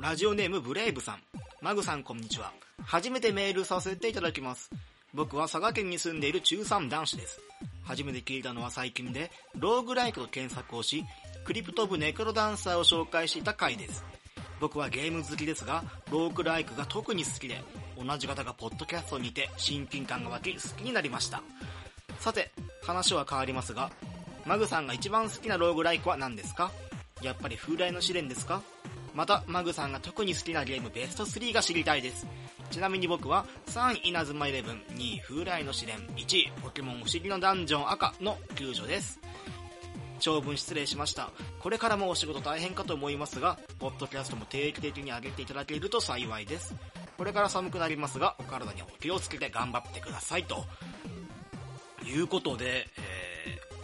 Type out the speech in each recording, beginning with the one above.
ラジオネームブレイブさん。マグさんこんにちは。初めてメールさせていただきます。僕は佐賀県に住んでいる中3男子です。初めて聞いたのは最近で、ローグライクと検索をし、クリプト部ネクロダンサーを紹介していた回です。僕はゲーム好きですが、ローグライクが特に好きで、同じ方がポッドキャストにて親近感が湧き好きになりました。さて、話は変わりますが、マグさんが一番好きなローグライクは何ですか？やっぱり風来の試練ですか？また、マグさんが特に好きなゲームベスト3が知りたいです。ちなみに僕は3位稲妻イレブン、2位風来の試練、1位ポケモン不思議のダンジョン赤の救助です。長文失礼しました。これからもお仕事大変かと思いますが、ポッドキャストも定期的に上げていただけると幸いです。これから寒くなりますが、お体にお気をつけて頑張ってくださいと。いうことで、えー、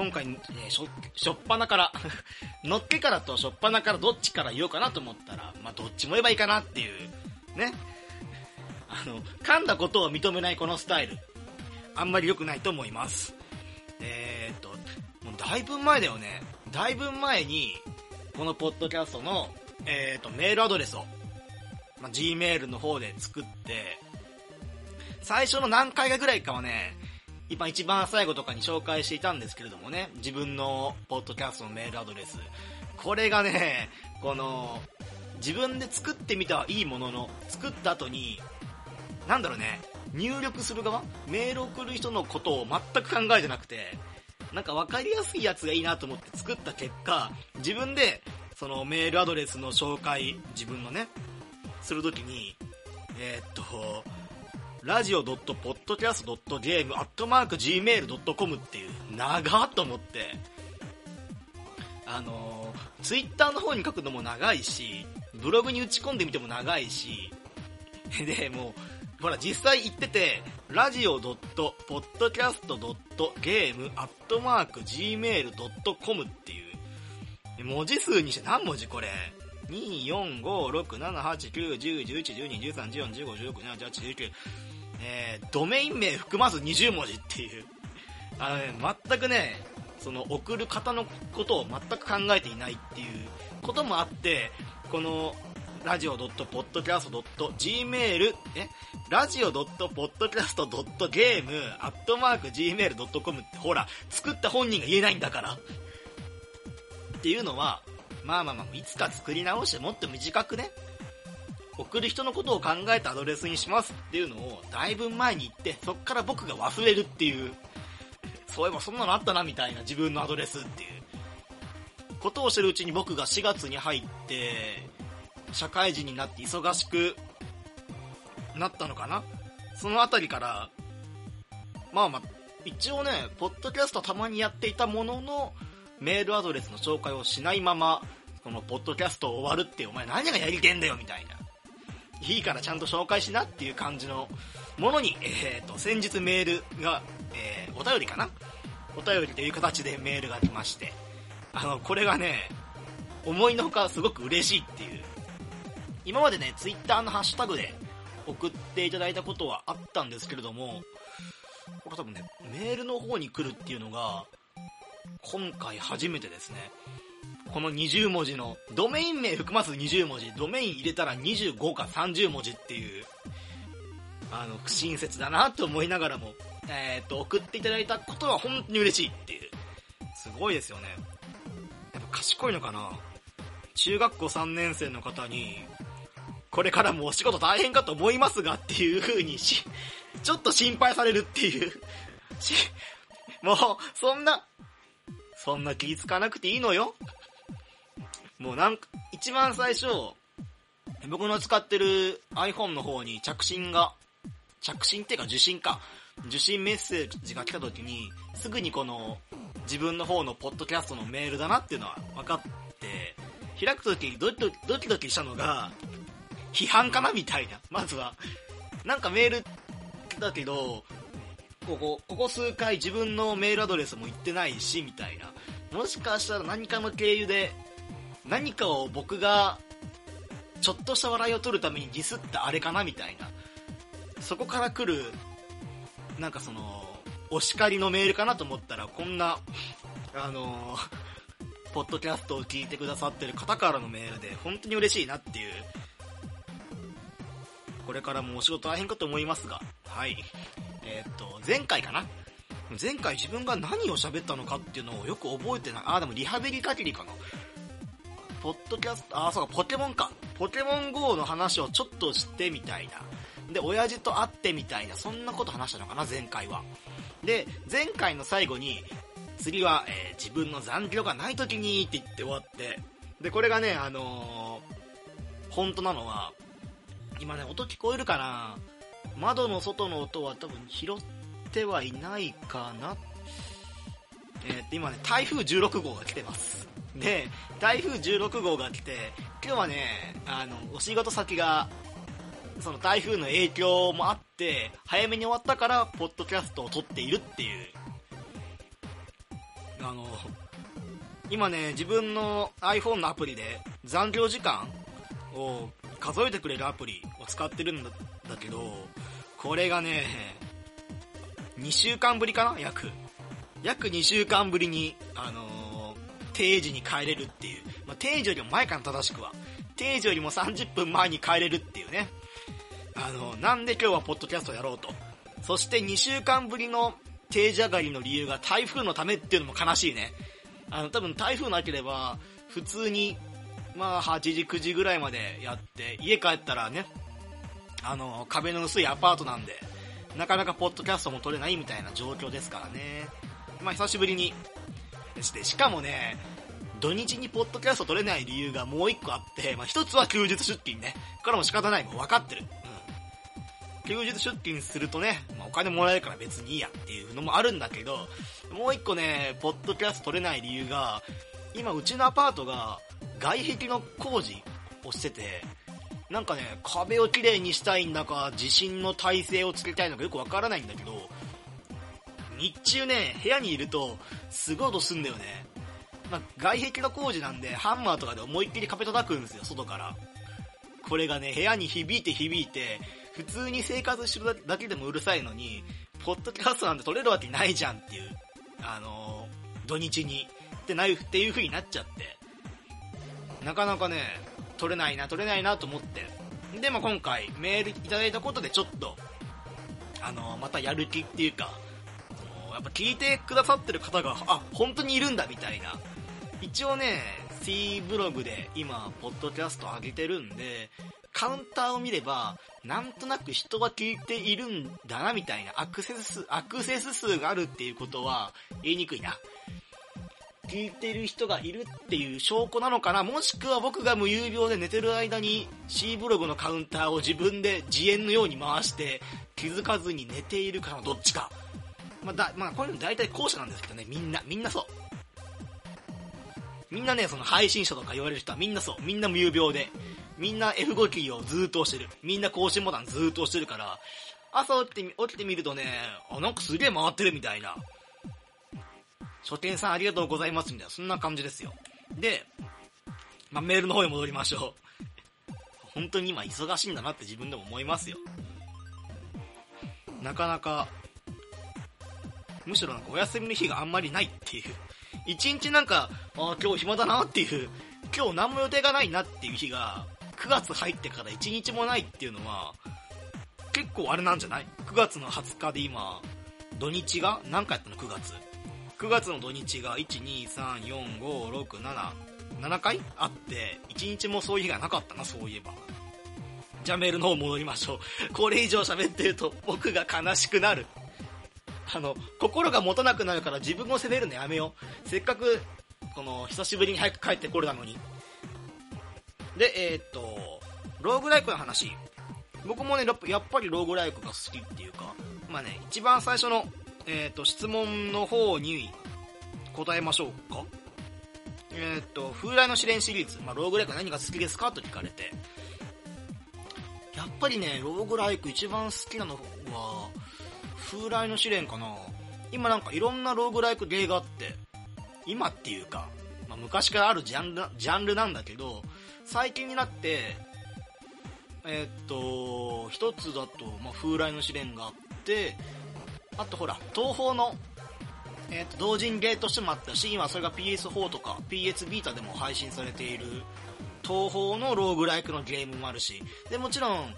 今回、えーしょ、しょっぱなから、のっけからとしょっぱなからどっちから言おうかなと思ったら、まあ、どっちも言えばいいかなっていう、ね。あの、噛んだことを認めないこのスタイル、あんまり良くないと思います。えー、っと、もうだいぶ前だよね。だいぶ前に、このポッドキャストの、えー、っと、メールアドレスを、まあ、Gmail の方で作って、最初の何回かぐらいかはね、今一番最後とかに紹介していたんですけれどもね、自分のポッドキャストのメールアドレス。これがね、この、自分で作ってみたはいいものの、作った後に、なんだろうね、入力する側メール送る人のことを全く考えてなくて、なんか分かりやすいやつがいいなと思って作った結果、自分で、そのメールアドレスの紹介、自分のね、するときに、えーっと、ラジオ .podcast.game.gmail.com っていう、長っと思って、あのー、ツイッターの方に書くのも長いし、ブログに打ち込んでみても長いし、で、もう、ほら、実際言ってて、ラジオ .podcast.game.gmail.com っていう、文字数にして何文字これ。?2、4、5、6、7、8、9、10、11、12、13、14、15、16、17、18、19、えー、ドメイン名含まず20文字っていう。あのね、全くね、その送る方のことを全く考えていないっていうこともあって、この、ラジオ .podcast.gmail、え？ラジオ .podcast.game.gmail.com ってほら、作った本人が言えないんだから。っていうのは、まあまあまあ、いつか作り直してもっと短くね、送る人のことを考えたアドレスにしますっていうのをだいぶ前に言って、そっから僕が忘れるっていう、そういえばそんなのあったなみたいな自分のアドレスっていう、ことをしてるうちに僕が4月に入って、社会人になって忙しくなったのかな。そのあたりから、まあまあ、一応ね、ポッドキャストたまにやっていたものの、メールアドレスの紹介をしないまま、このポッドキャスト終わるって、お前何がやりてんだよみたいな。いいからちゃんと紹介しなっていう感じのものに、えー、と、先日メールが、えー、お便りかなお便りという形でメールが来まして、あの、これがね、思いのほかすごく嬉しいっていう。今までね、ツイッターのハッシュタグで送っていただいたことはあったんですけれども、これ多分ね、メールの方に来るっていうのが、今回初めてですね。この20文字の、ドメイン名含まず20文字、ドメイン入れたら25か30文字っていう、あの、不親切だなと思いながらも、えっ、と、送っていただいたことは本当に嬉しいっていう。すごいですよね。やっぱ賢いのかな中学校3年生の方に、これからもお仕事大変かと思いますがっていう風にし、ちょっと心配されるっていう。し、もう、そんな、そんな気ぃつかなくていいのよ。もうなんか、一番最初、僕の使ってる iPhone の方に着信が、着信っていうか受信か、受信メッセージが来た時に、すぐにこの、自分の方のポッドキャストのメールだなっていうのは分かって、開く時にドキドキドキドキしたのが、批判かなみたいな。まずは。なんかメール来たけど、ここ、ここ数回自分のメールアドレスも言ってないし、みたいな。もしかしたら何かの経由で、何かを僕が、ちょっとした笑いを取るためにディスったあれかなみたいな。そこから来る、なんかその、お叱りのメールかなと思ったら、こんな、あのーポッドキャストを聞いてくださってる方からのメールで、本当に嬉しいなっていう。これからもお仕事大変かと思いますが、はい。えー、っと、前回かな？前回自分が何を喋ったのかっていうのをよく覚えてない。あ、でもリハビリ限りかな。ポッドキャスト、あ、そうか、ポケモンか。ポケモン GO の話をちょっとしてみたいな。で、親父と会ってみたいな、そんなこと話したのかな、前回は。で、前回の最後に、次は、えー、自分の残業がない時にって言って終わって、で、これがね、あのー、本当なのは、今ね、音聞こえるかな？窓の外の音は多分拾ってはいないかな。えー、今ね、台風16号が来てます。で、台風16号が来て、今日はね、あの、お仕事先が、その台風の影響もあって、早めに終わったから、ポッドキャストを撮っているっていう。あの、今ね、自分の iPhone のアプリで残業時間を数えてくれるアプリを使ってるんだけど、これがね、2週間ぶりかな？約。約2週間ぶりに、あのー、定時に帰れるっていう。まあ、定時よりも前かな、正しくは。定時よりも30分前に帰れるっていうね。あのー、なんで今日はポッドキャストやろうと。そして2週間ぶりの定時上がりの理由が台風のためっていうのも悲しいね。あの、多分台風なければ、普通に、まあ、8時、9時ぐらいまでやって、家帰ったらね、あの、壁の薄いアパートなんで、なかなかポッドキャストも撮れないみたいな状況ですからね。まあ、久しぶりに、して、しかもね、土日にポッドキャスト撮れない理由がもう一個あって、まあ、一つは休日出勤ね。これも仕方ない。もう分かってる。うん休日出勤するとね、まあ、お金もらえるから別にいいやっていうのもあるんだけど、もう一個ね、ポッドキャスト取れない理由が、今うちのアパートが外壁の工事をしてて、なんかね、壁をきれいにしたいんだか、地震の体勢をつけたいのかよくわからないんだけど、日中ね、部屋にいると、すごい音すんだよね。まあ、外壁の工事なんで、ハンマーとかで思いっきり壁叩くんですよ、外から。これがね、部屋に響いて響いて、普通に生活してるだけでもうるさいのに、ポッドキャストなんて撮れるわけないじゃんっていう、あのー、土日に、ってない、っていう風になっちゃって、なかなかね、撮れないな、撮れないなと思って、でも今回メールいただいたことでちょっと、あの、またやる気っていうか、やっぱ聞いてくださってる方が、あ、本当にいるんだみたいな。一応ね、C ブログで今、ポッドキャスト上げてるんで、カウンターを見れば、なんとなく人が聞いているんだなみたいなアクセス数、アクセス数があるっていうことは言いにくいな。聞いてる人がいるっていう証拠なのかな？もしくは僕が無有病で寝てる間に C ブログのカウンターを自分で自演のように回して気づかずに寝ているかのどっちか。まあ、だ、まあ、こういうの大体後者なんですけどね、みんな、みんなそう。みんなね、その配信者とか言われる人はみんなそう。みんな無有病で。みんな F5 キーをずーっと押してる。みんな更新ボタンずーっと押してるから、朝起きて、起きてみるとね、あ、なんかすげえ回ってるみたいな。書店さんありがとうございますみたいな、そんな感じですよ。で、まあ、メールの方に戻りましょう。本当に今忙しいんだなって自分でも思いますよ。なかなか、むしろなんかお休みの日があんまりないっていう。一日なんか、あ今日暇だなっていう、今日何も予定がないなっていう日が、9月入ってから1日もないっていうのは、結構あれなんじゃない ?9 月の20日で今、土日が何回やったの ?9 月。9月の土日が1、2、3、4、5、6、7、7回？あって、1日もそういう日がなかったな、そういえば。じゃあメールの方戻りましょう。これ以上喋ってると僕が悲しくなる。あの、心が持たなくなるから自分を責めるのやめよう。せっかく、この、久しぶりに早く帰ってこれたのに。で、えー、っと、ローグライクの話。僕もね、やっぱりローグライクが好きっていうか、まあね、一番最初の、えー、っと、質問の方に答えましょうか。えー、っと、風来の試練シリーズ、まあ、ローグライク何が好きですか？と聞かれて、やっぱりね、ローグライク一番好きなのは、風来の試練かな。今なんかいろんなローグライク芸があって、今っていうか、まあ、昔からあるジャンル、ジャンルなんだけど、最近になって、えー、っと、一つだと、まあ、風来の試練があって、あとほら、東方のえー、と同人ゲーとしてもあったし、今それが PS4 とか PS ビータでも配信されている東方のローグライクのゲームもあるし、で、もちろん、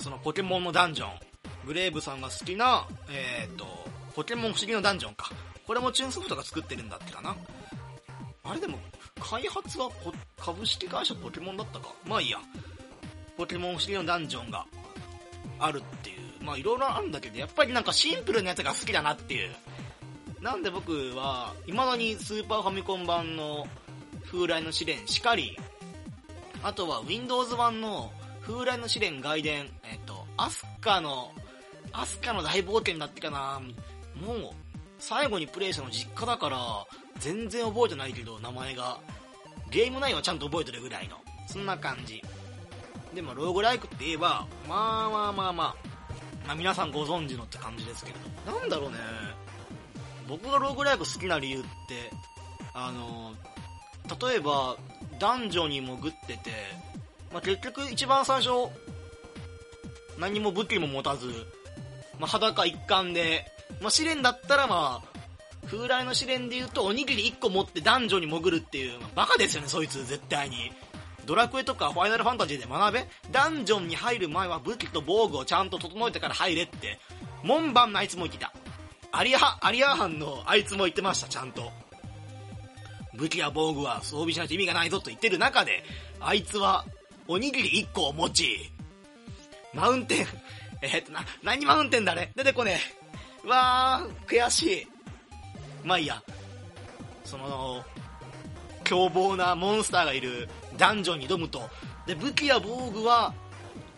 そのポケモンのダンジョン、グレーブさんが好きな、えっ、ー、と、ポケモン不思議のダンジョンか。これもチューンソフトが作ってるんだってかな。あれでも、開発は株式会社ポケモンだったかまあいいや。ポケモン不思議のダンジョンがあるっていう。まあいろいろあるんだけど、やっぱりなんかシンプルなやつが好きだなっていう。なんで僕は、未だにスーパーファミコン版の風来の試練しかり、あとは Windows 版の風来の試練外伝、えっと、アスカの、アスカの大冒険だってかなもう、最後にプレイしたの実家だから、全然覚えてないけど、名前が。ゲーム内はちゃんと覚えてるぐらいの。そんな感じ。でも、ローグライクって言えば、まあまあまあまあ、まあ皆さんご存知のって感じですけれど。なんだろうね。僕がローグライク好きな理由って、あの、例えば、男女に潜ってて、まあ、結局一番最初、何も武器も持たず、まあ、裸一貫で、まあ、試練だったらまあ、風来の試練で言うと、おにぎり1個持って男女に潜るっていう、まあ、バカですよね、そいつ、絶対に。ドラクエとかファイナルファンタジーで学べ？ダンジョンに入る前は武器と防具をちゃんと整えてから入れって、門番のあいつも言ってた。アリア、アリアハンのあいつも言ってました、ちゃんと。武器や防具は装備しないと意味がないぞと言ってる中で、あいつは、おにぎり1個を持ち、マウンテン、え、っとな、何マウンテンだね出てこねえ。わー、悔しい。まあいいや。その、凶暴なモンスターがいるダンジョンに挑むと。で、武器や防具は、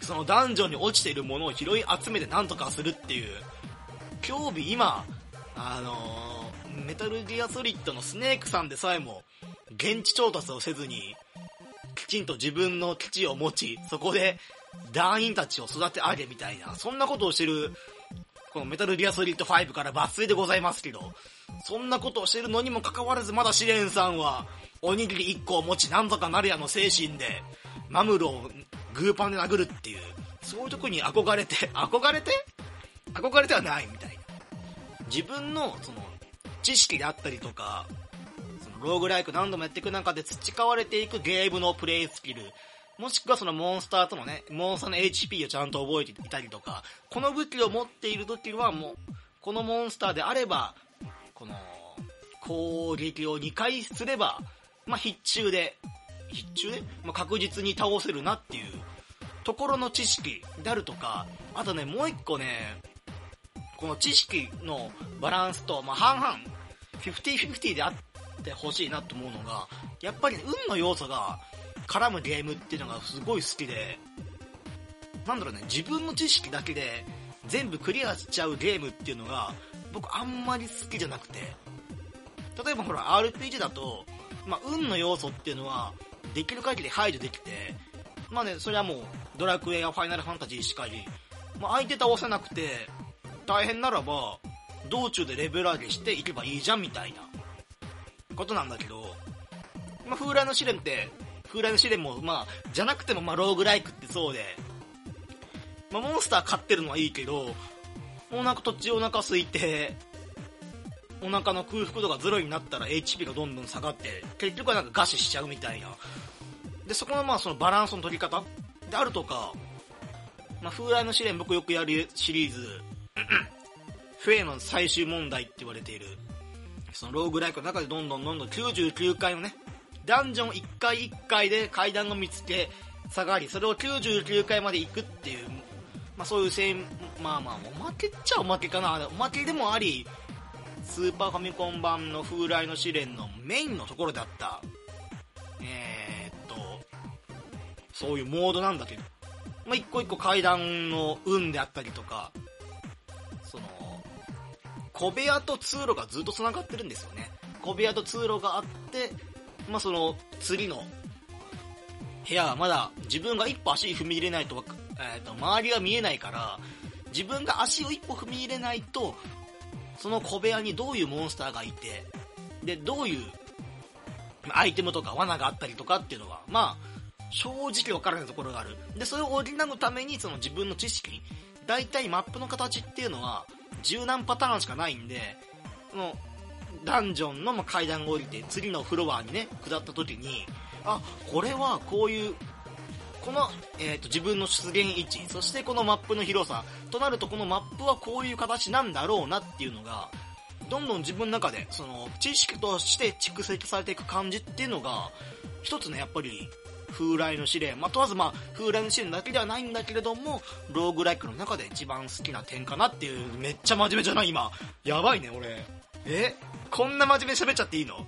そのダンジョンに落ちているものを拾い集めて何とかするっていう。今日日今、あのー、メタルギアソリッドのスネークさんでさえも、現地調達をせずに、きちんと自分の基地を持ち、そこで団員たちを育て上げみたいな、そんなことをしてる、このメタルギアソリッド5から抜粋でございますけど、そんなことをしてるのにもかかわらずまだ試練さんは、おにぎり1個を持ちなんとかなるやの精神で、マムロをグーパンで殴るっていう、そういうとこに憧れて、憧れて？憧れてはないみたいな。自分の、その、知識であったりとか、その、ローグライク何度もやっていく中で培われていくゲームのプレイスキル、もしくはそのモンスターとのね、モンスターの HP をちゃんと覚えていたりとか、この武器を持っている時はもう、このモンスターであれば、この、攻撃を2回すれば、まあ、必中で、必中で、まあ、確実に倒せるなっていうところの知識であるとか、あとね、もう一個ね、この知識のバランスと、まあ、半々、50-50であってほしいなと思うのが、やっぱり運の要素が絡むゲームっていうのがすごい好きで、なんだろうね、自分の知識だけで全部クリアしちゃうゲームっていうのが、僕あんまり好きじゃなくて、例えばほら、RPG だと、まあ、運の要素っていうのは、できる限り排除できて、まあね、それはもう、ドラクエやファイナルファンタジーしかり、まあ、相手倒せなくて、大変ならば、道中でレベル上げしていけばいいじゃんみたいな、ことなんだけど、まあ、風来の試練って、風来の試練も、まあ、じゃなくても、まあ、ローグライクってそうで、まあ、モンスター飼ってるのはいいけど、もうなんか途中お腹空いて、お腹の空腹度がゼロになったら HP がどんどん下がって、結局はなんか餓死しちゃうみたいな。で、そこのまあそのバランスの取り方。であるとか、まあ、風来の試練僕よくやるシリーズ、フェイの最終問題って言われている、そのローグライクの中でどんどんどんどん99回のね、ダンジョン1回1回で階段を見つけ、下がり、それを99回まで行くっていう、まあそういうせい、まあまあ、おまけっちゃおまけかな。おまけでもあり、スーパーファミコン版の風来の試練のメインのところであった、えー、っと、そういうモードなんだけど、まあ、一個一個階段の運であったりとか、その、小部屋と通路がずっと繋がってるんですよね。小部屋と通路があって、まあ、その、次の部屋はまだ自分が一歩足踏み入れないと、えー、と、周りが見えないから、自分が足を一歩踏み入れないと、その小部屋にどういうモンスターがいて、で、どういうアイテムとか罠があったりとかっていうのは、まあ、正直わからないところがある。で、それを補うために、その自分の知識、大体マップの形っていうのは、柔軟パターンしかないんで、その、ダンジョンの階段を降りて次のフロアにね、下った時に、あ、これはこういう、この、えー、と自分の出現位置、そしてこのマップの広さ、となるとこのマップはこういう形なんだろうなっていうのが、どんどん自分の中で、その、知識として蓄積されていく感じっていうのが、一つね、やっぱり、風来の試練、まあ、問わずまあ、風来の試練だけではないんだけれども、ローグライクの中で一番好きな点かなっていう、めっちゃ真面目じゃない？今。やばいね、俺。え？こんな真面目に喋っちゃっていいの？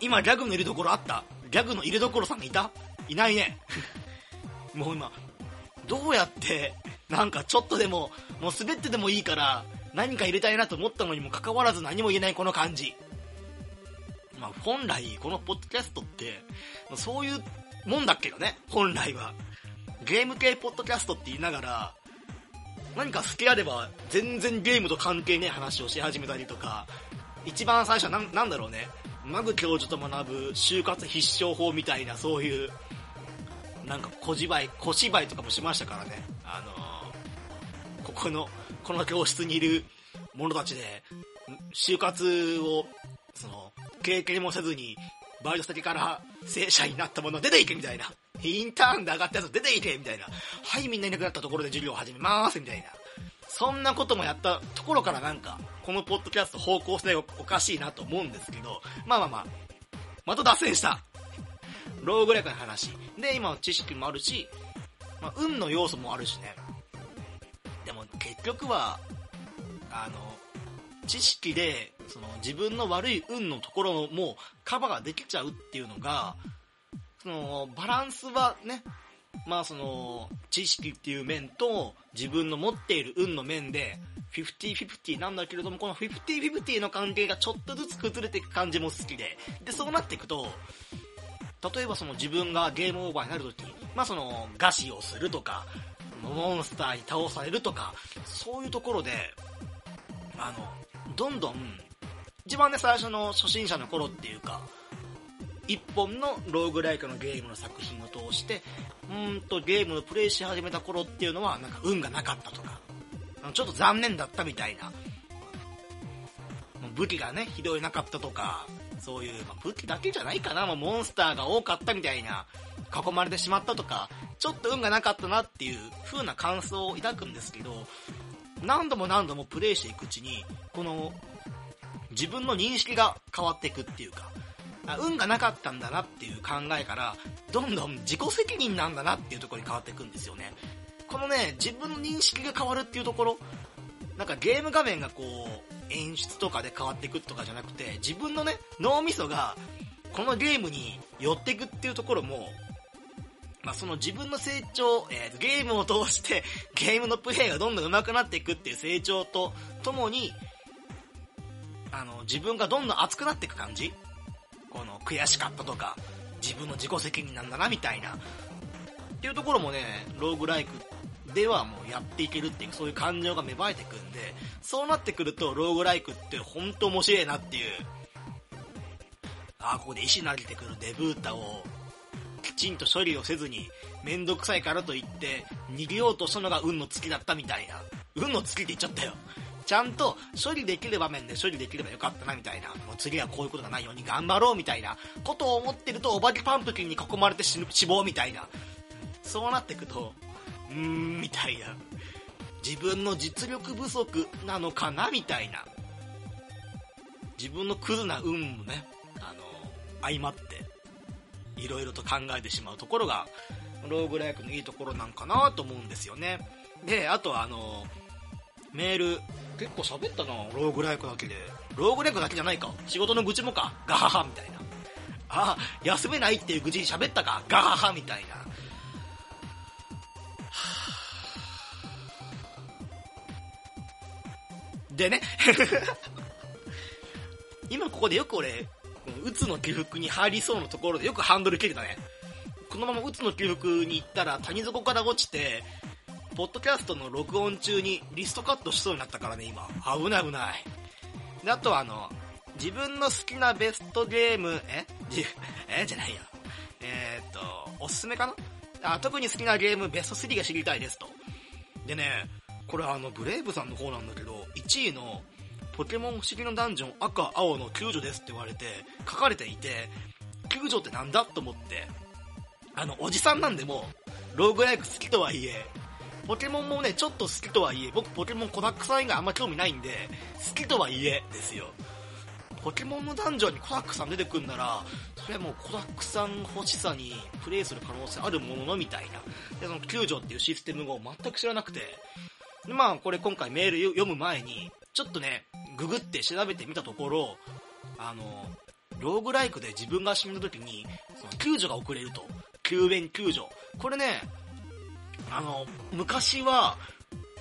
今、ギャグのいるところあった？ギャグの入れどころさんがいた？いないね。もう今、どうやって、なんかちょっとでも、もう滑ってでもいいから、何か入れたいなと思ったのにもかかわらず何も言えないこの感じ。まあ、本来、このポッドキャストって、そういうもんだけどね、本来は。ゲーム系ポッドキャストって言いながら、何か好きあれば、全然ゲームと関係ねえ話をし始めたりとか、一番最初はななんだろうね、マグ教授と学ぶ就活必勝法みたいな、そういう、なんか小芝居、小芝居とかもしましたからね。あのー、ここのこの教室にいる者たちで、就活を、その、経験もせずに、バイト先から正社員になった者出ていけみたいな。インターンで上がったやつ出ていけみたいな。はい、みんないなくなったところで授業を始めますみたいな。そんなこともやったところからなんか、このポッドキャスト方向性おかしいなと思うんですけど、まあまあまあ、また脱線した。ローグライクの話。で、今の知識もあるし、まあ、運の要素もあるしね。でも結局は、あの、知識で、その自分の悪い運のところもカバーができちゃうっていうのが、そのバランスはね、まあその知識っていう面と自分の持っている運の面で50-50なんだけれども、この50-50の関係がちょっとずつ崩れていく感じも好きで、で、そうなっていくと、例えばその自分がゲームオーバーになるとき、まあその、餓死をするとか、モンスターに倒されるとか、そういうところで、あの、どんどん、一番ね、最初の初心者の頃っていうか、一本のローグライクのゲームの作品を通して、うんとゲームをプレイし始めた頃っていうのは、なんか運がなかったとか、ちょっと残念だったみたいな、武器がね、ひどいなかったとか、そういう、まあ、武器だけじゃないかな、もうモンスターが多かったみたいな、囲まれてしまったとか、ちょっと運がなかったなっていう風な感想を抱くんですけど、何度も何度もプレイしていくうちに、この、自分の認識が変わっていくっていうか、運がなかったんだなっていう考えから、どんどん自己責任なんだなっていうところに変わっていくんですよね。このね、自分の認識が変わるっていうところ、なんかゲーム画面がこう、演出とかで変わっていくとかじゃなくて、自分のね、脳みそが、このゲームに寄っていくっていうところも、まあ、その自分の成長、えー、ゲームを通して ゲームのプレイがどんどん上手くなっていくっていう成長とともに、あの、自分がどんどん熱くなっていく感じこの悔しかったとか、自分の自己責任なんだなみたいな。っていうところもね、ローグライクではもうやっていけるっていう、そういう感情が芽生えてくんで、そうなってくると、ローグライクって本当面白いなっていう。ああ、ここで石投げてくるデブータをきちんと処理をせずに、めんどくさいからと言って、逃げようとしたのが運の尽きだったみたいな。運の尽きって言っちゃったよ。ちゃんと処理できる場面で処理できればよかったなみたいな。もう次はこういうことがないように頑張ろうみたいなことを思ってるとお化けパンプキンに囲まれて死ぬ死亡みたいな。そうなってくと、うーん、みたいな。自分の実力不足なのかなみたいな。自分のクズな運もね、あの、相まって、いろいろと考えてしまうところが、ローグライクのいいところなんかなと思うんですよね。で、あとはあの、メール、結構喋ったな、ローグライクだけで。ローグライクだけじゃないか。仕事の愚痴もか。ガハハみたいな。ああ、休めないっていう愚痴に喋ったか。ガハハみたいな。でね 今ここでよく俺、うつの起伏に入りそうなところでよくハンドル切れたね。このままうつの起伏に行ったら谷底から落ちて、ポッドキャストの録音中にリストカットしそうになったからね、今。危ない危ない。で、あとはあの、自分の好きなベストゲーム、え？じ、え？じゃないや。えー、っと、おすすめかな？あ、特に好きなゲームベスト3が知りたいですと。でね、これあの、ブレイブさんの方なんだけど、1位の、ポケモン不思議のダンジョン赤、青の救助ですって言われて、書かれていて、救助ってなんだ？と思って、あの、おじさんなんでも、ローグライク好きとはいえ、ポケモンもね、ちょっと好きとはいえ、僕ポケモンコダックさん以外あんま興味ないんで、好きとはいえですよ。ポケモンのダンジョンにコダックさん出てくんなら、それはもうコダックさん欲しさにプレイする可能性あるもののみたいな。で、その救助っていうシステムを全く知らなくて、で、まあこれ今回メール読む前に、ちょっとね、ググって調べてみたところ、あの、ローグライクで自分が死んだ時に、その救助が遅れると。救援救助。これね、あの、昔は、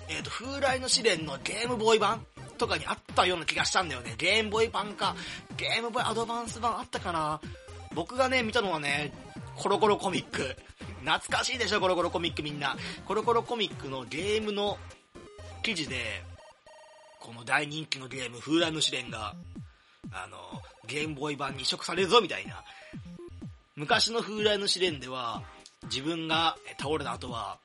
えっ、ー、と、風来の試練のゲームボーイ版とかにあったような気がしたんだよね。ゲームボーイ版か、ゲームボーイアドバンス版あったかな僕がね、見たのはね、コロコロコミック。懐かしいでしょ、コロコロコミックみんな。コロコロコミックのゲームの記事で、この大人気のゲーム、風来の試練が、あの、ゲームボーイ版に移植されるぞ、みたいな。昔の風来の試練では、自分が倒れた後は、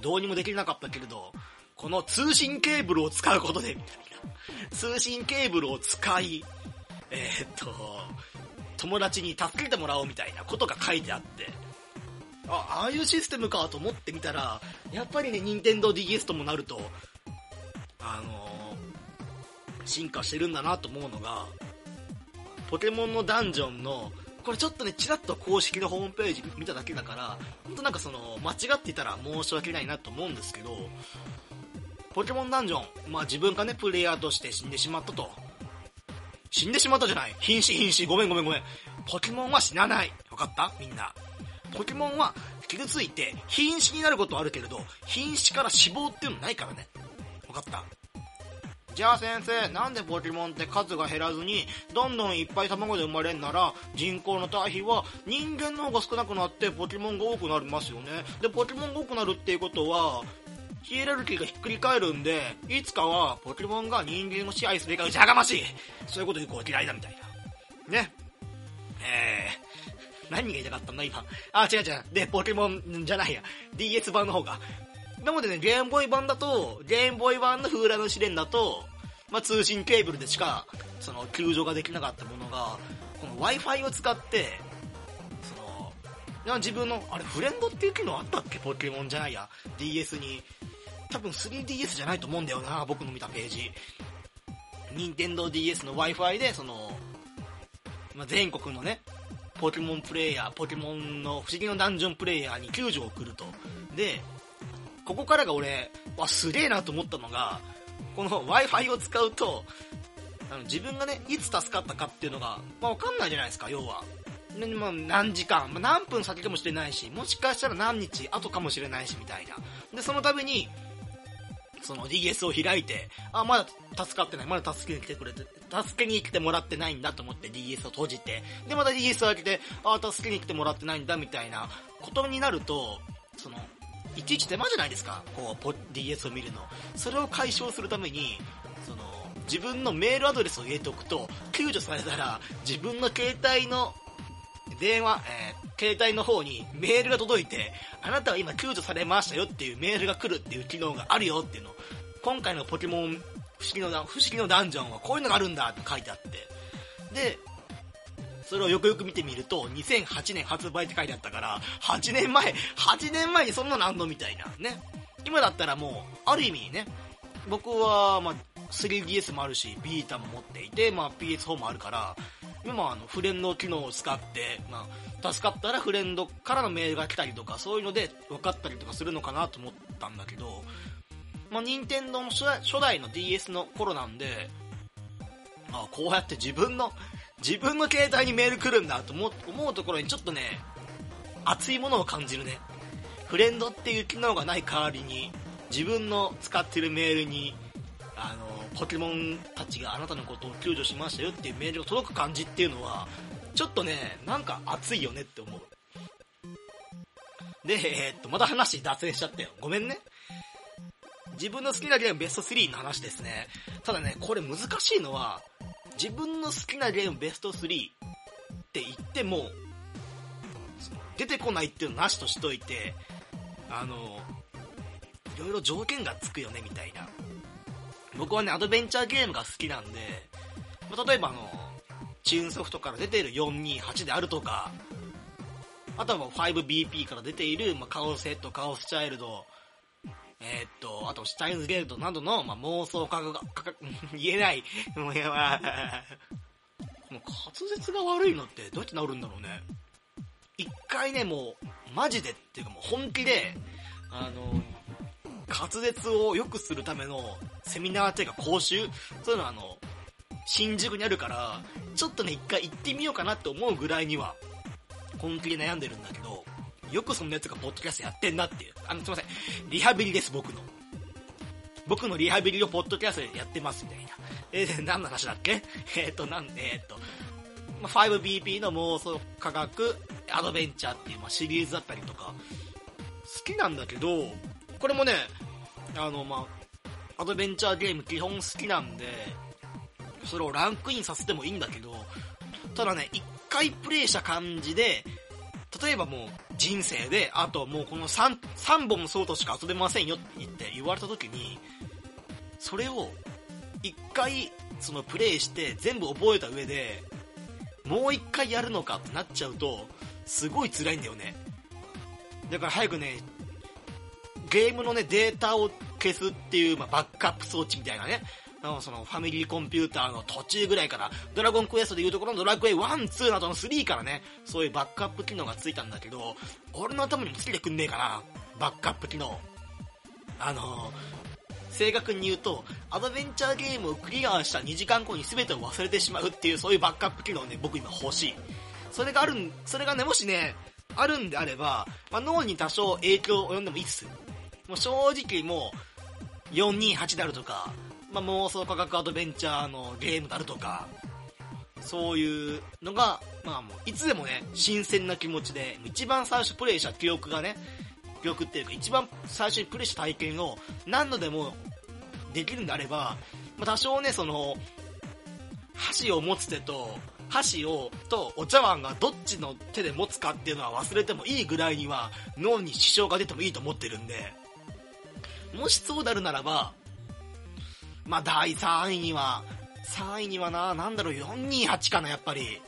どうにもできなかったけれど、この通信ケーブルを使うことで、みたいな。通信ケーブルを使い、えー、っと、友達に助けてもらおうみたいなことが書いてあって、あ、ああいうシステムかと思ってみたら、やっぱりね、任天堂 DS ともなると、あのー、進化してるんだなと思うのが、ポケモンのダンジョンのこれちょっとね、ちらっと公式のホームページ見ただけだから、ほんとなんかその、間違っていたら申し訳ないなと思うんですけど、ポケモンダンジョン、まあ自分がね、プレイヤーとして死んでしまったと。死んでしまったじゃない瀕死瀕死。ごめんごめんごめん。ポケモンは死なない。わかった？みんな。ポケモンは傷ついて瀕死になることはあるけれど、瀕死から死亡っていうのないからね。わかった？じゃあ先生、なんでポケモンって数が減らずに、どんどんいっぱい卵で生まれんなら、人口の対比は人間の方が少なくなってポケモンが多くなりますよね。で、ポケモンが多くなるっていうことは、ヒエラルキーがひっくり返るんで、いつかはポケモンが人間を支配すべきか、じゃがましいそういうこと言う子は嫌いだみたいな。ね。えー、何が言いたかったんだ今。あ、違う違う。で、ポケモンじゃないや。DS 版の方が。なのでね、ゲームボーイ版だと、ゲームボーイ版の風来の試練だと、まあ、通信ケーブルでしか、その、救助ができなかったものが、この Wi-Fi を使って、その、自分の、あれ、フレンドっていう機能あったっけ？ポケモンじゃないや。DS に。多分 3DS じゃないと思うんだよな、僕の見たページ。任天堂 DS の Wi-Fi で、その、まあ、全国のね、ポケモンプレイヤー、ポケモンの不思議のダンジョンプレイヤーに救助を送ると。で、ここからが俺、わ、すげえなと思ったのが、この Wi-Fi を使うと、あの自分がね、いつ助かったかっていうのが、まあ、わかんないじゃないですか、要は。ね、まあ、何時間、まあ、何分先かもしれないし、もしかしたら何日後かもしれないし、みたいな。で、その度に、その DS を開いて、あ、まだ助かってない、まだ助けに来てくれて、助けに来てもらってないんだと思って DS を閉じて、で、また DS を開けて、あ、助けに来てもらってないんだ、みたいなことになると、その、いちいち手間じゃないですか、こう、DS を見るの。それを解消するために、その、自分のメールアドレスを入れておくと、救助されたら、自分の携帯の電話、えー、携帯の方にメールが届いて、あなたは今救助されましたよっていうメールが来るっていう機能があるよっていうの。今回のポケモン不思議の、不思議のダンジョンはこういうのがあるんだって書いてあって。で、それをよくよく見てみると、2008年発売って書いてあったから、8年前、8年前にそんなのあんのみたいな。ね。今だったらもう、ある意味ね、僕は、まあ、3DS もあるし、ビータも持っていて、まあ、PS4 もあるから、今あの、フレンド機能を使って、まあ、助かったらフレンドからのメールが来たりとか、そういうので分かったりとかするのかなと思ったんだけど、まあ、任天堂の初代の DS の頃なんで、あこうやって自分の自分の携帯にメール来るんだと思うところにちょっとね、熱いものを感じるね。フレンドっていう機能がない代わりに、自分の使ってるメールに、あの、ポケモンたちがあなたのことを救助しましたよっていうメールが届く感じっていうのは、ちょっとね、なんか熱いよねって思う。で、えー、っと、また話脱線しちゃったよ。ごめんね。自分の好きなゲームベスト3の話ですね。ただね、これ難しいのは、自分の好きなゲームベスト3って言っても、出てこないっていうのなしとしといて、あの、いろいろ条件がつくよね、みたいな。僕はね、アドベンチャーゲームが好きなんで、まあ、例えばあの、チューンソフトから出ている428であるとか、あとは 5BP から出ている、まあ、カオスヘッド、カオスチャイルド、えー、っと、あと、シュタインズゲートなどの、まあ、妄想科学が、言えない。もうやばもう滑舌が悪いのってどうやって治るんだろうね。一回ね、もう、マジでっていうかもう本気で、あの、滑舌を良くするためのセミナーっていうか講習？そういうのはあの、新宿にあるから、ちょっとね、一回行ってみようかなって思うぐらいには、本気で悩んでるんだけど、よくそんなやつがポッドキャストやってんなっていう。あの、すいません。リハビリです、僕の。僕のリハビリをポッドキャストでやってますみたいな。えー、何の話だっけ？えっ、ー、と、なんで、えっ、ー、と、ま 5BP の妄想科学アドベンチャーっていう、ま、シリーズだったりとか、好きなんだけど、これもね、あの、ま、アドベンチャーゲーム基本好きなんで、それをランクインさせてもいいんだけど、ただね、一回プレイした感じで、例えばもう人生で、あともうこの 3, 3本そうとしか遊べませんよって言って言われた時に、それを一回そのプレイして全部覚えた上で、もう一回やるのかってなっちゃうと、すごい辛いんだよね。だから早くね、ゲームのね、データを消すっていう、まあ、バックアップ装置みたいなね、そのファミリーコンピューターの途中ぐらいから、ドラゴンクエストでいうところのドラクエ1、2などの3からね、そういうバックアップ機能がついたんだけど、俺の頭にもつけてくんねえかな、バックアップ機能。あの、正確に言うと、アドベンチャーゲームをクリアした2時間後に全てを忘れてしまうっていう、そういうバックアップ機能ね、僕今欲しい。それがあるん、それがね、もしね、あるんであれば、まあ、脳に多少影響を及んでもいいっす。もう正直もう、428であるとか、まあ、妄想科学アドベンチャーのゲームであるとか、そういうのが、まあもう、いつでもね、新鮮な気持ちで、一番最初プレイした記憶がね、記憶っていうか、一番最初にプレイした体験を何度でもできるんであれば、まあ、多少ね、その、箸を持つ手と、箸を、とお茶碗がどっちの手で持つかっていうのは忘れてもいいぐらいには脳に支障が出てもいいと思ってるんで、もしそうなるならば、まあ、第3位には、3位にはな、なんだろう、428かな、やっぱり。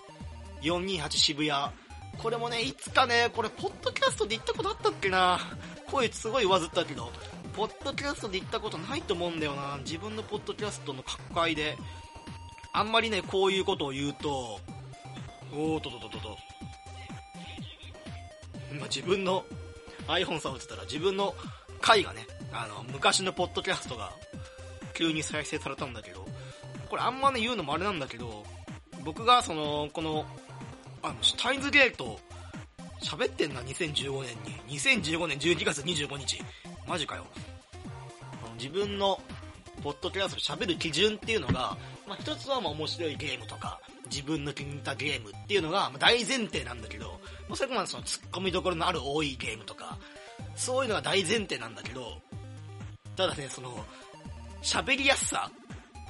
428渋谷。これもね、いつかね、これ、ポッドキャストで行ったことあったっけな。声すごい上ずったけど、ポッドキャストで行ったことないと思うんだよな。自分のポッドキャストの各界で。あんまりね、こういうことを言うと、おーととととと。ま、自分の iPhone 触ってたら自分の回がね、あの、昔のポッドキャストが急に再生されたんだけど、これあんまね言うのもあれなんだけど、僕がその、この、あの、シュタインズゲート、喋ってんな、2015年に。2015年12月25日。マジかよ。自分の、ポッドキャスト喋る基準っていうのが、まあ、一つはまあ面白いゲームとか、自分の気に入ったゲームっていうのが、ま、大前提なんだけど、まあ、それまでその突っ込みどころのある多いゲームとか、そういうのが大前提なんだけど、ただね、その、喋りやすさ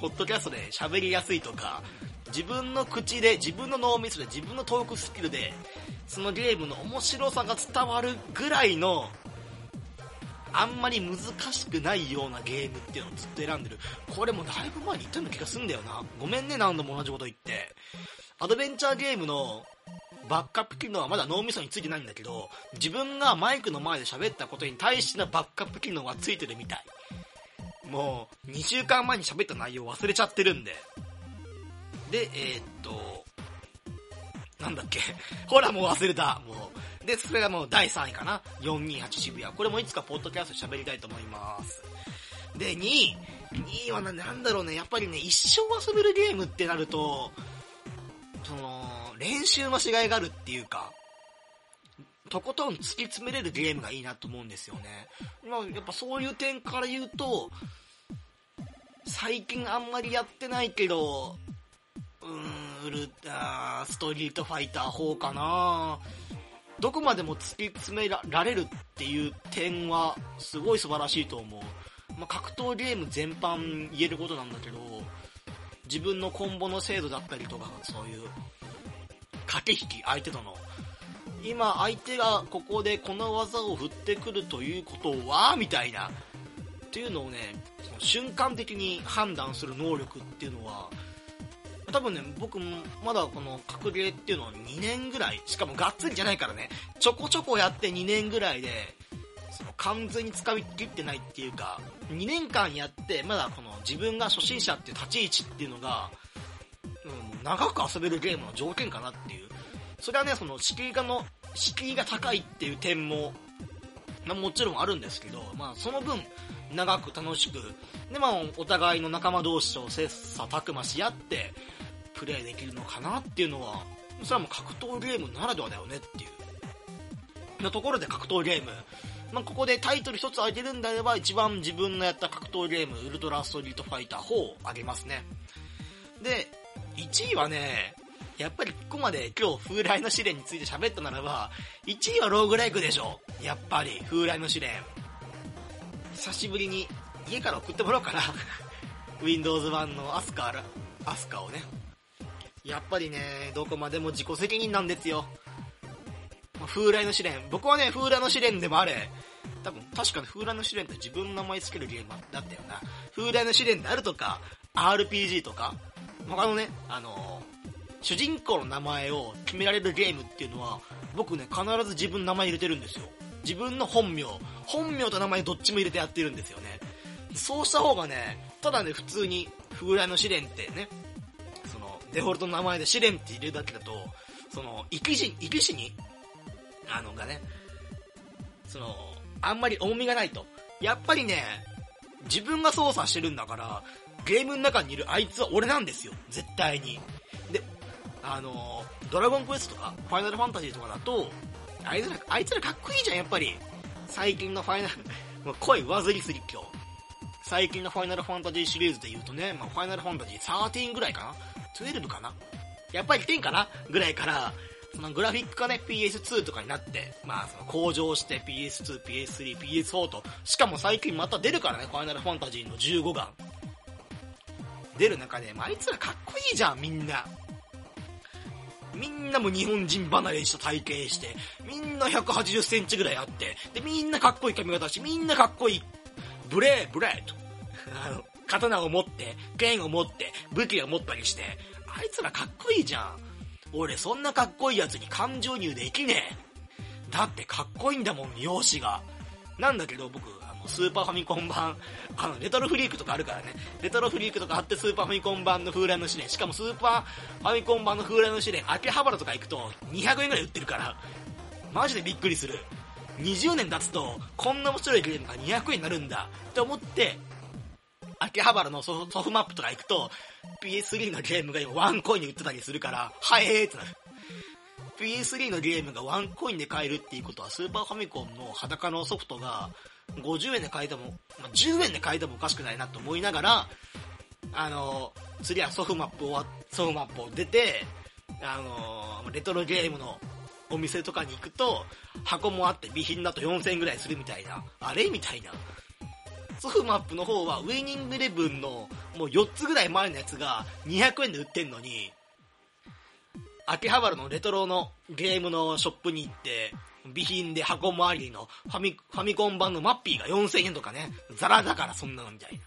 ポッドキャストで喋りやすいとか、自分の口で、自分の脳みそで、自分のトークスキルで、そのゲームの面白さが伝わるぐらいの、あんまり難しくないようなゲームっていうのをずっと選んでる。これもだいぶ前に言ったような気がすんだよな。ごめんね、何度も同じこと言って。アドベンチャーゲームのバックアップ機能はまだ脳みそについてないんだけど、自分がマイクの前で喋ったことに対してのバックアップ機能がついてるみたい。もう、2週間前に喋った内容忘れちゃってるんで。で、えー、っと、なんだっけ。ほら、もう忘れた。もう。で、それがもう第3位かな。428渋谷。これもいつかポッドキャスト喋りたいと思います。で、2位。2位はななんだろうね。やっぱりね、一生遊べるゲームってなると、その、練習のしがいがあるっていうか、とことん突き詰めれるゲームがいいなと思うんですよね。まあ、やっぱそういう点から言うと、最近あんまりやってないけど、うーん、ウルあストリートファイター4かなどこまでも突き詰められるっていう点はすごい素晴らしいと思う。まあ、格闘ゲーム全般言えることなんだけど、自分のコンボの精度だったりとか、そういう駆け引き、相手との。今、相手がここでこの技を振ってくるということは、みたいな。っていうのをね、その瞬間的に判断する能力っていうのは、多分ね、僕もまだこの格ゲーっていうのは2年ぐらい、しかもがっつりじゃないからね、ちょこちょこやって2年ぐらいで、その完全に使い切ってないっていうか、2年間やって、まだこの自分が初心者っていう立ち位置っていうのが、うん、長く遊べるゲームの条件かなっていう。それはね、その敷居がの、敷居が高いっていう点も、まあ、もちろんあるんですけど、まあその分、長く楽しく、でまあお互いの仲間同士を切磋琢磨し合って、プレイできるのかなっていうのは、それはもう格闘ゲームならではだよねっていう。のところで格闘ゲーム。まあ、ここでタイトル一つ挙げるんであれば、一番自分のやった格闘ゲーム、ウルトラストリートファイター4を挙げますね。で、1位はね、やっぱりここまで今日風来の試練について喋ったならば、1位はローグライクでしょ。やっぱり、風来の試練。久しぶりに家から送ってもらおうかな。Windows 版のアスカ、アスカをね。やっぱりね、どこまでも自己責任なんですよ。風来の試練。僕はね、風来の試練でもあれ、多分、確かに風来の試練って自分の名前つけるゲームだったよな。風来の試練であるとか、RPG とか、他のね、あの、主人公の名前を決められるゲームっていうのは、僕ね、必ず自分の名前入れてるんですよ。自分の本名、本名と名前どっちも入れてやってるんですよね。そうした方がね、ただね、普通に、風来の試練ってね、その、デフォルトの名前で試練って入れるだけだと、その、生き死、生き死に？あのがね、その、あんまり重みがないと。やっぱりね、自分が操作してるんだから、ゲームの中にいるあいつは俺なんですよ。絶対に。あの、ドラゴンクエストとか、ファイナルファンタジーとかだと、あいつら、あいつらかっこいいじゃん、やっぱり。最近のファイナル、もう声上ずりすぎ今日。最近のファイナルファンタジーシリーズで言うとね、まあ、ファイナルファンタジー13ぐらいかな ?12 かなやっぱり10かな？ぐらいから、そのグラフィックがね、PS2 とかになって、まあその向上して PS2、PS3、PS4 と、しかも最近また出るからね、ファイナルファンタジーの15巻。出る中で、まあ、あいつらかっこいいじゃん、みんな。みんなも日本人離れした体型して、みんな180センチぐらいあって、で、みんなかっこいい髪型して、みんなかっこいい。ブレー、ブレーと。あの、刀を持って、剣を持って、武器を持ったりして、あいつらかっこいいじゃん。俺そんなかっこいいやつに感情入できねえ。だってかっこいいんだもん、容姿が。なんだけど僕、スーパーファミコン版、あの、レトロフリークとかあるからね。レトロフリークとかあってスーパーファミコン版の風来のシレン。しかもスーパーファミコン版の風来のシレン、秋葉原とか行くと200円ぐらい売ってるから。マジでびっくりする。20年経つと、こんな面白いゲームが200円になるんだって思って、秋葉原のソフマップとか行くと、PS3 のゲームが今ワンコインで売ってたりするから、はえーってなる。PS3 のゲームがワンコインで買えるっていうことは、スーパーファミコンの裸のソフトが、50円で買えても、まあ、10円で買えてもおかしくないなと思いながら、あの、次はソフマップを、ソフマップを出て、あの、レトロゲームのお店とかに行くと、箱もあって備品だと4000円ぐらいするみたいな、あれみたいな。ソフマップの方はウェイニングレブンのもう4つぐらい前のやつが200円で売ってんのに、秋葉原のレトロのゲームのショップに行って、備品で箱周りのファミ、ファミコン版のマッピーが4000円とかね、ザラだからそんなのみたいな。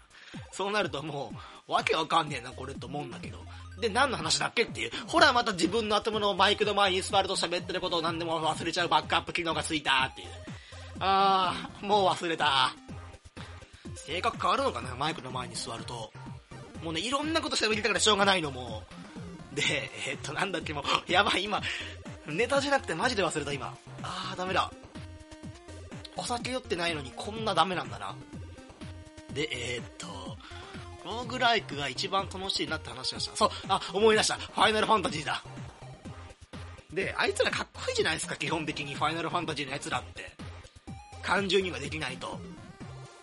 そうなるともう、わけわかんねえな、これと思うんだけど。で、何の話だっけっていう。ほら、また自分の頭のマイクの前に座ると喋ってることを何でも忘れちゃうバックアップ機能がついたっていう。あー、もう忘れた。性格変わるのかな？マイクの前に座ると。もうね、いろんなこと喋りたからしょうがないのもう。で、えー、っと、なんだっけ、もう、やばい、今、ネタじゃなくてマジで忘れた、今。あー、ダメだ。お酒酔ってないのにこんなダメなんだな。で、えー、っと、ローグライクが一番楽しいなって話がした。そう、あ、思い出した。ファイナルファンタジーだ。で、あいつらかっこいいじゃないですか、基本的に。ファイナルファンタジーのやつらって。感情にはできないと。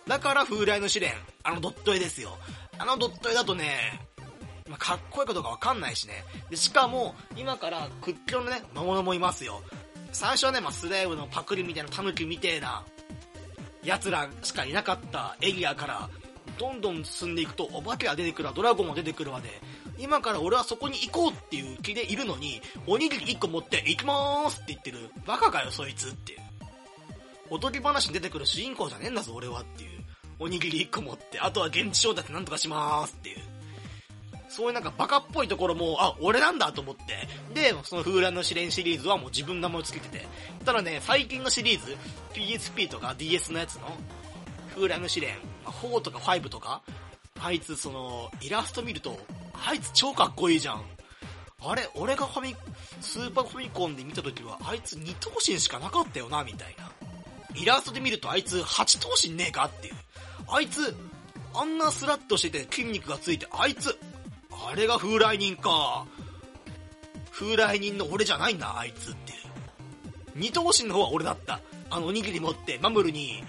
だから風来の試練、あのドット絵ですよ。あのドット絵だとね、まあ、かっこいいかどうかわかんないしね。で、しかも、今から屈強のね、魔物もいますよ。最初はね、まあ、スレーブのパクリみたいなタヌキみてえな、奴らしかいなかったエリアから、どんどん進んでいくと、お化けが出てくるわ、ドラゴンも出てくるわで、今から俺はそこに行こうっていう気でいるのに、おにぎり1個持って、行きまーすって言ってる。バカかよ、そいつっていう。おとぎ話に出てくる主人公じゃねえんだぞ、俺はっていう。おにぎり1個持って、あとは現地調達なんとかしまーすっていう。そういうなんかバカっぽいところも、あ、俺なんだと思って。で、その風蘭の試練シリーズはもう自分の名前をつけてて。ただね、最近のシリーズ、PSP とか DS のやつの、風蘭の試練、4とか5とか、あいつその、イラスト見ると、あいつ超かっこいいじゃん。あれ、俺がファミ、スーパーファミコンで見た時は、あいつ2頭身しかなかったよな、みたいな。イラストで見るとあいつ8頭身ねえかっていう。あいつ、あんなスラッとしてて筋肉がついて、あいつ、あれが風来人か。風来人の俺じゃないんだ、あいつって。二頭身の方は俺だった。あのおにぎり持ってマムルに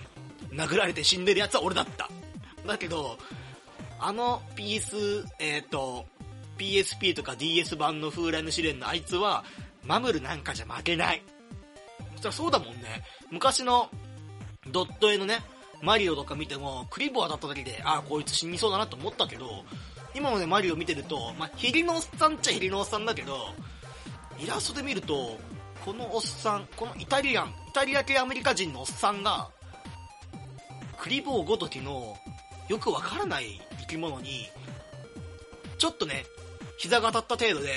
殴られて死んでるやつは俺だった。だけど、あの PS、えっ、ー、と、PSP とか DS 版の風来の試練のあいつは、マムルなんかじゃ負けない。そしたらそうだもんね。昔のドット絵のね、マリオとか見ても、クリボー当たっただけで、ああ、こいつ死にそうだなと思ったけど、今のね、マリオ見てると、まあ、ヒリのおっさんっちゃヒリのおっさんだけど、イラストで見ると、このおっさん、このイタリアン、イタリア系アメリカ人のおっさんが、クリボーごときの、よくわからない生き物に、ちょっとね、膝が当たった程度で、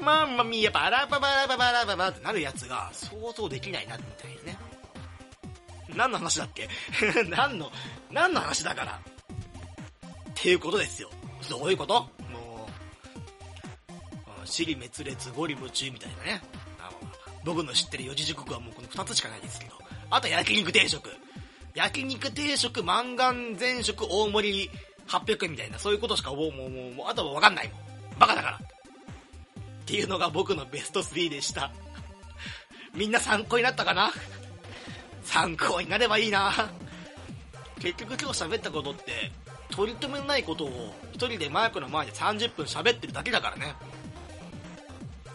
まあまあみやバラババラババラババってなるやつが想像できないな、みたいなね。何の話だっけ？何の、何の話だから？っていうことですよ。どういうこと？もう、尻滅裂、ゴリ夢中みたいなね。あの僕の知ってる四字熟語はもうこの二つしかないですけど。あと焼肉定食。焼肉定食、満願全食、大盛り800円みたいな、そういうことしかもう、もう、もう、もうあとはわかんないもん。バカだから。っていうのが僕のベスト3でした。みんな参考になったかな？参考になればいいな結局今日喋ったことって、取り留めのないことを一人でマイクの前で30分喋ってるだけだからね。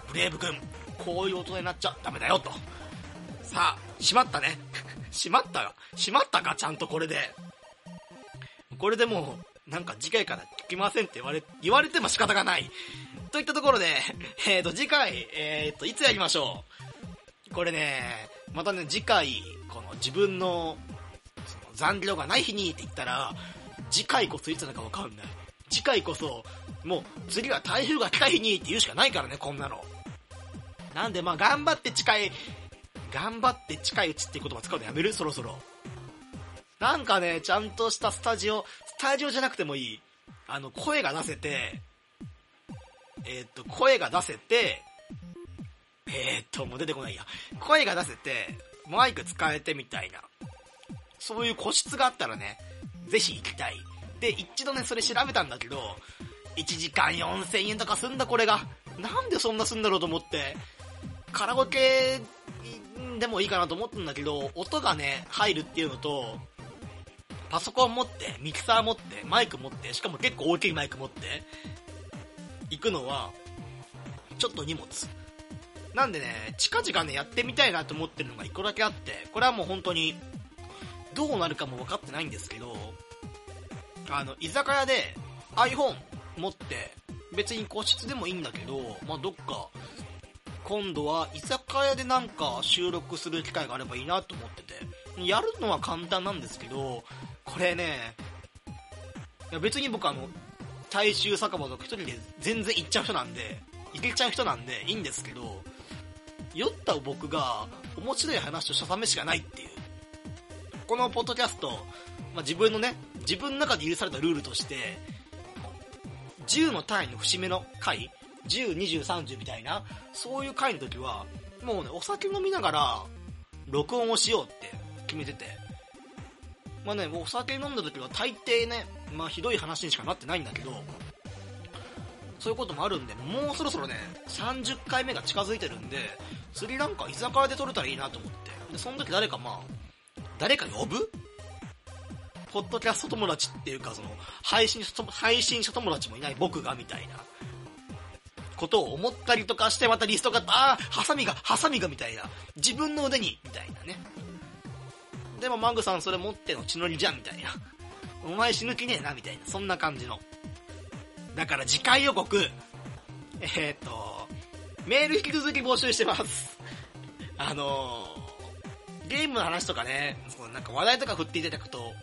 ブレイブ君、こういう大人になっちゃダメだよと。さあ、しまったね。しまったよ。しまったか、ちゃんとこれで。これでもう、なんか次回から聞きませんって言われ、言われても仕方がない。といったところで、えーと、次回、えーと、いつやりましょうこれね、またね、次回、この自分の、その残量がない日にって言ったら、次回こそいつなのかわかんない。次回こそ、もう次は台風が来た日にって言うしかないからね、こんなの。なんでまあ頑張って近い、頑張って近いうちって言葉使うのやめる？そろそろ。なんかね、ちゃんとしたスタジオ、スタジオじゃなくてもいい。あの、声が出せて、えー、っと、声が出せて、えー、っと、もう出てこないや。声が出せて、マイク使えてみたいな。そういう個室があったらね、ぜひ行きたい。で、一度ね、それ調べたんだけど、1時間4000円とかすんだこれが。なんでそんなすんだろうと思って、カラオケでもいいかなと思ったんだけど、音がね、入るっていうのと、パソコン持って、ミキサー持って、マイク持って、しかも結構大きいマイク持って、行くのは、ちょっと荷物。なんでね、近々ね、やってみたいなと思ってるのが一個だけあって、これはもう本当に、どうなるかも分かってないんですけど、あの、居酒屋で iPhone 持って、別に個室でもいいんだけど、まあ、どっか、今度は居酒屋でなんか収録する機会があればいいなと思ってて、やるのは簡単なんですけど、これね、いや別に僕あの、大衆酒場とか一人で全然行っちゃう人なんで、行けちゃう人なんでいいんですけど、酔った僕が面白い話をしたためしかないっていう。このポッドキャスト、まあ、自分のね、自分の中で許されたルールとして、10の単位の節目の回、10、20、30みたいな、そういう回の時は、もうね、お酒飲みながら、録音をしようって決めてて、まあね、お酒飲んだ時は大抵ね、まあひどい話にしかなってないんだけど、そういうこともあるんで、もうそろそろね、30回目が近づいてるんで、釣りなんか居酒屋で撮れたらいいなと思って。で、その時誰かまあ、誰か呼ぶ？ポッドキャスト友達っていうか、その、配信者、配信者友達もいない僕がみたいな、ことを思ったりとかして、またリストが、ああ、ハサミが、ハサミがみたいな。自分の腕に、みたいなね。でもマグさんそれ持っての血のりじゃん、みたいな。お前死ぬ気ねえな、みたいな。そんな感じの。だから次回予告、えー、っと、メール引き続き募集してます。あのー、ゲームの話とかね、なんか話題とか振っていただくと、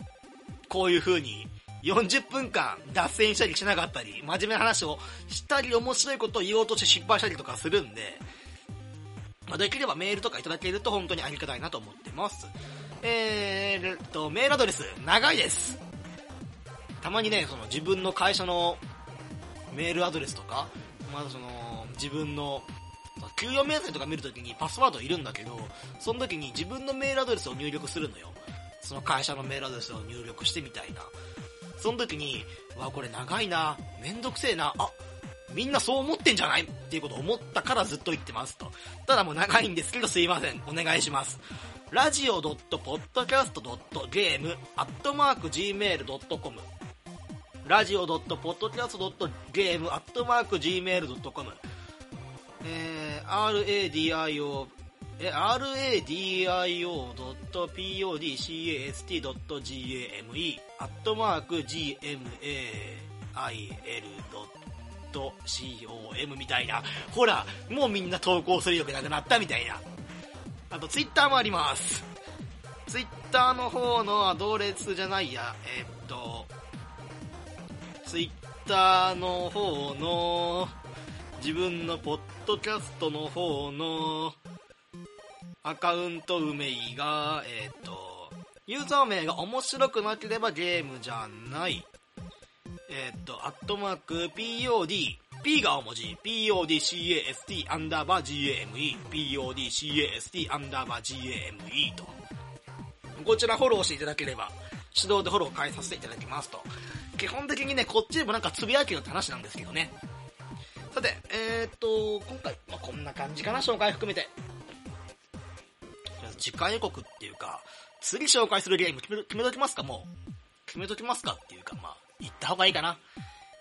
こういう風に40分間脱線したりしなかったり、真面目な話をしたり面白いことを言おうとして失敗したりとかするんで、ま、できればメールとかいただけると本当にありがたいなと思ってます。えーっと、メールアドレス、長いです。たまにね、その自分の会社のメールアドレスとか、まだその、自分の、給与明細とか見るときにパスワードいるんだけど、その時に自分のメールアドレスを入力するのよ。その会社のメールアドレスを入力してみたいな。その時に、わ、これ長いな、めんどくせえな、あ、みんなそう思ってんじゃない？っていうことを思ったからずっと言ってますと。ただもう長いんですけどすいません。お願いします。ラジオ .podcast.game.gmail.com ラジオ .podcast.game.gmail.com えー、radio え、radio.podcast.game アットマーク gmail.com みたいな。ほら、もうみんな投稿するよくなくなったみたいな。あと、ツイッターもあります。ツイッターの方のアドレスじゃないや、えー、っと、ツイッターの方の、自分のポッドキャストの方の、アカウント名が、えっ、ー、と、ユーザー名が面白くなければゲームじゃない。えっ、ー、と、アットマーク、POD、P が大文字、PODCAST アンダーバー GAME、PODCAST アンダーバー GAME と。こちらフォローしていただければ、手動でフォロー返させていただきますと。基本的にね、こっちでもなんかつぶやきの話なんですけどね。さて、えー、っと、今回、まあ、こんな感じかな、紹介含めて。次回予告っていうか、次紹介するゲーム決め決めときますか、もう。決めときますかっていうか、まあ、言った方がいいかな。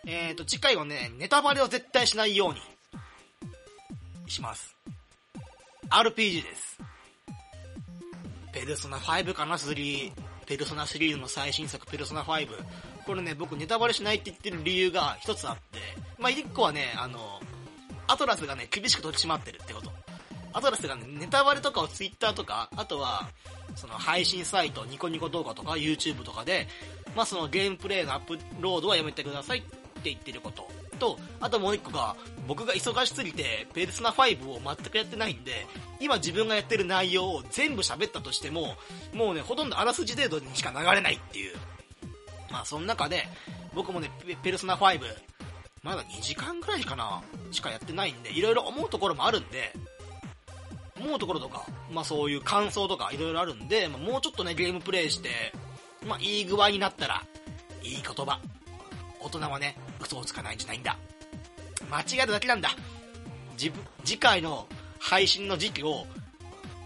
えーと、次回はね、ネタバレを絶対しないように、します。RPG です。ペルソナ5かな、3。ペルソナシリーズの最新作、ペルソナ5。これね、僕ネタバレしないって言ってる理由が一つあって、まあ、一個はね、あの、アトラスがね、厳しく取り締まってるってこと。アトラスがね、ネタバレとかを Twitter とか、あとは、その配信サイト、ニコニコ動画とか YouTube とかで、まあそのゲームプレイのアップロードはやめてくださいって言ってること。と、あともう一個が、僕が忙しすぎて、ペルソナ5を全くやってないんで、今自分がやってる内容を全部喋ったとしても、もうね、ほとんどあらすじ程度にしか流れないっていう。まあその中で、僕もね、ペルソナ5、まだ2時間ぐらいかな、しかやってないんで、いろいろ思うところもあるんで、思うところとか、まあそういう感想とかいろいろあるんで、まあ、もうちょっとね、ゲームプレイして、まあいい具合になったら、いい言葉。大人はね、嘘をつかないんじゃないんだ。間違えただけなんだ。自分、次回の配信の時期を、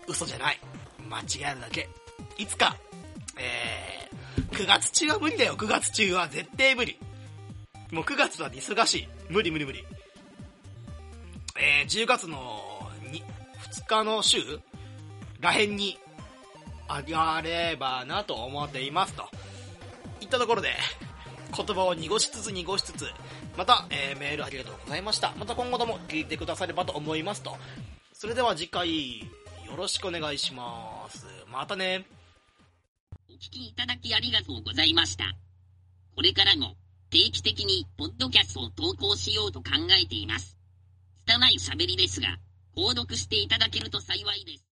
嘘じゃない。間違えるだけ。いつか、えー、9月中は無理だよ、9月中は絶対無理。もう9月は忙しい。無理無理無理。えー、10月の2日の週らへんにあがればなと思っていますと。いったところで、言葉を濁しつつ濁しつつ、また、えー、メールありがとうございました。また今後とも聞いてくださればと思いますと。それでは次回、よろしくお願いします。またね。聞きいただきありがとうございました。これからも定期的にポッドキャストを投稿しようと考えています。拙い喋りですが、購読していただけると幸いです。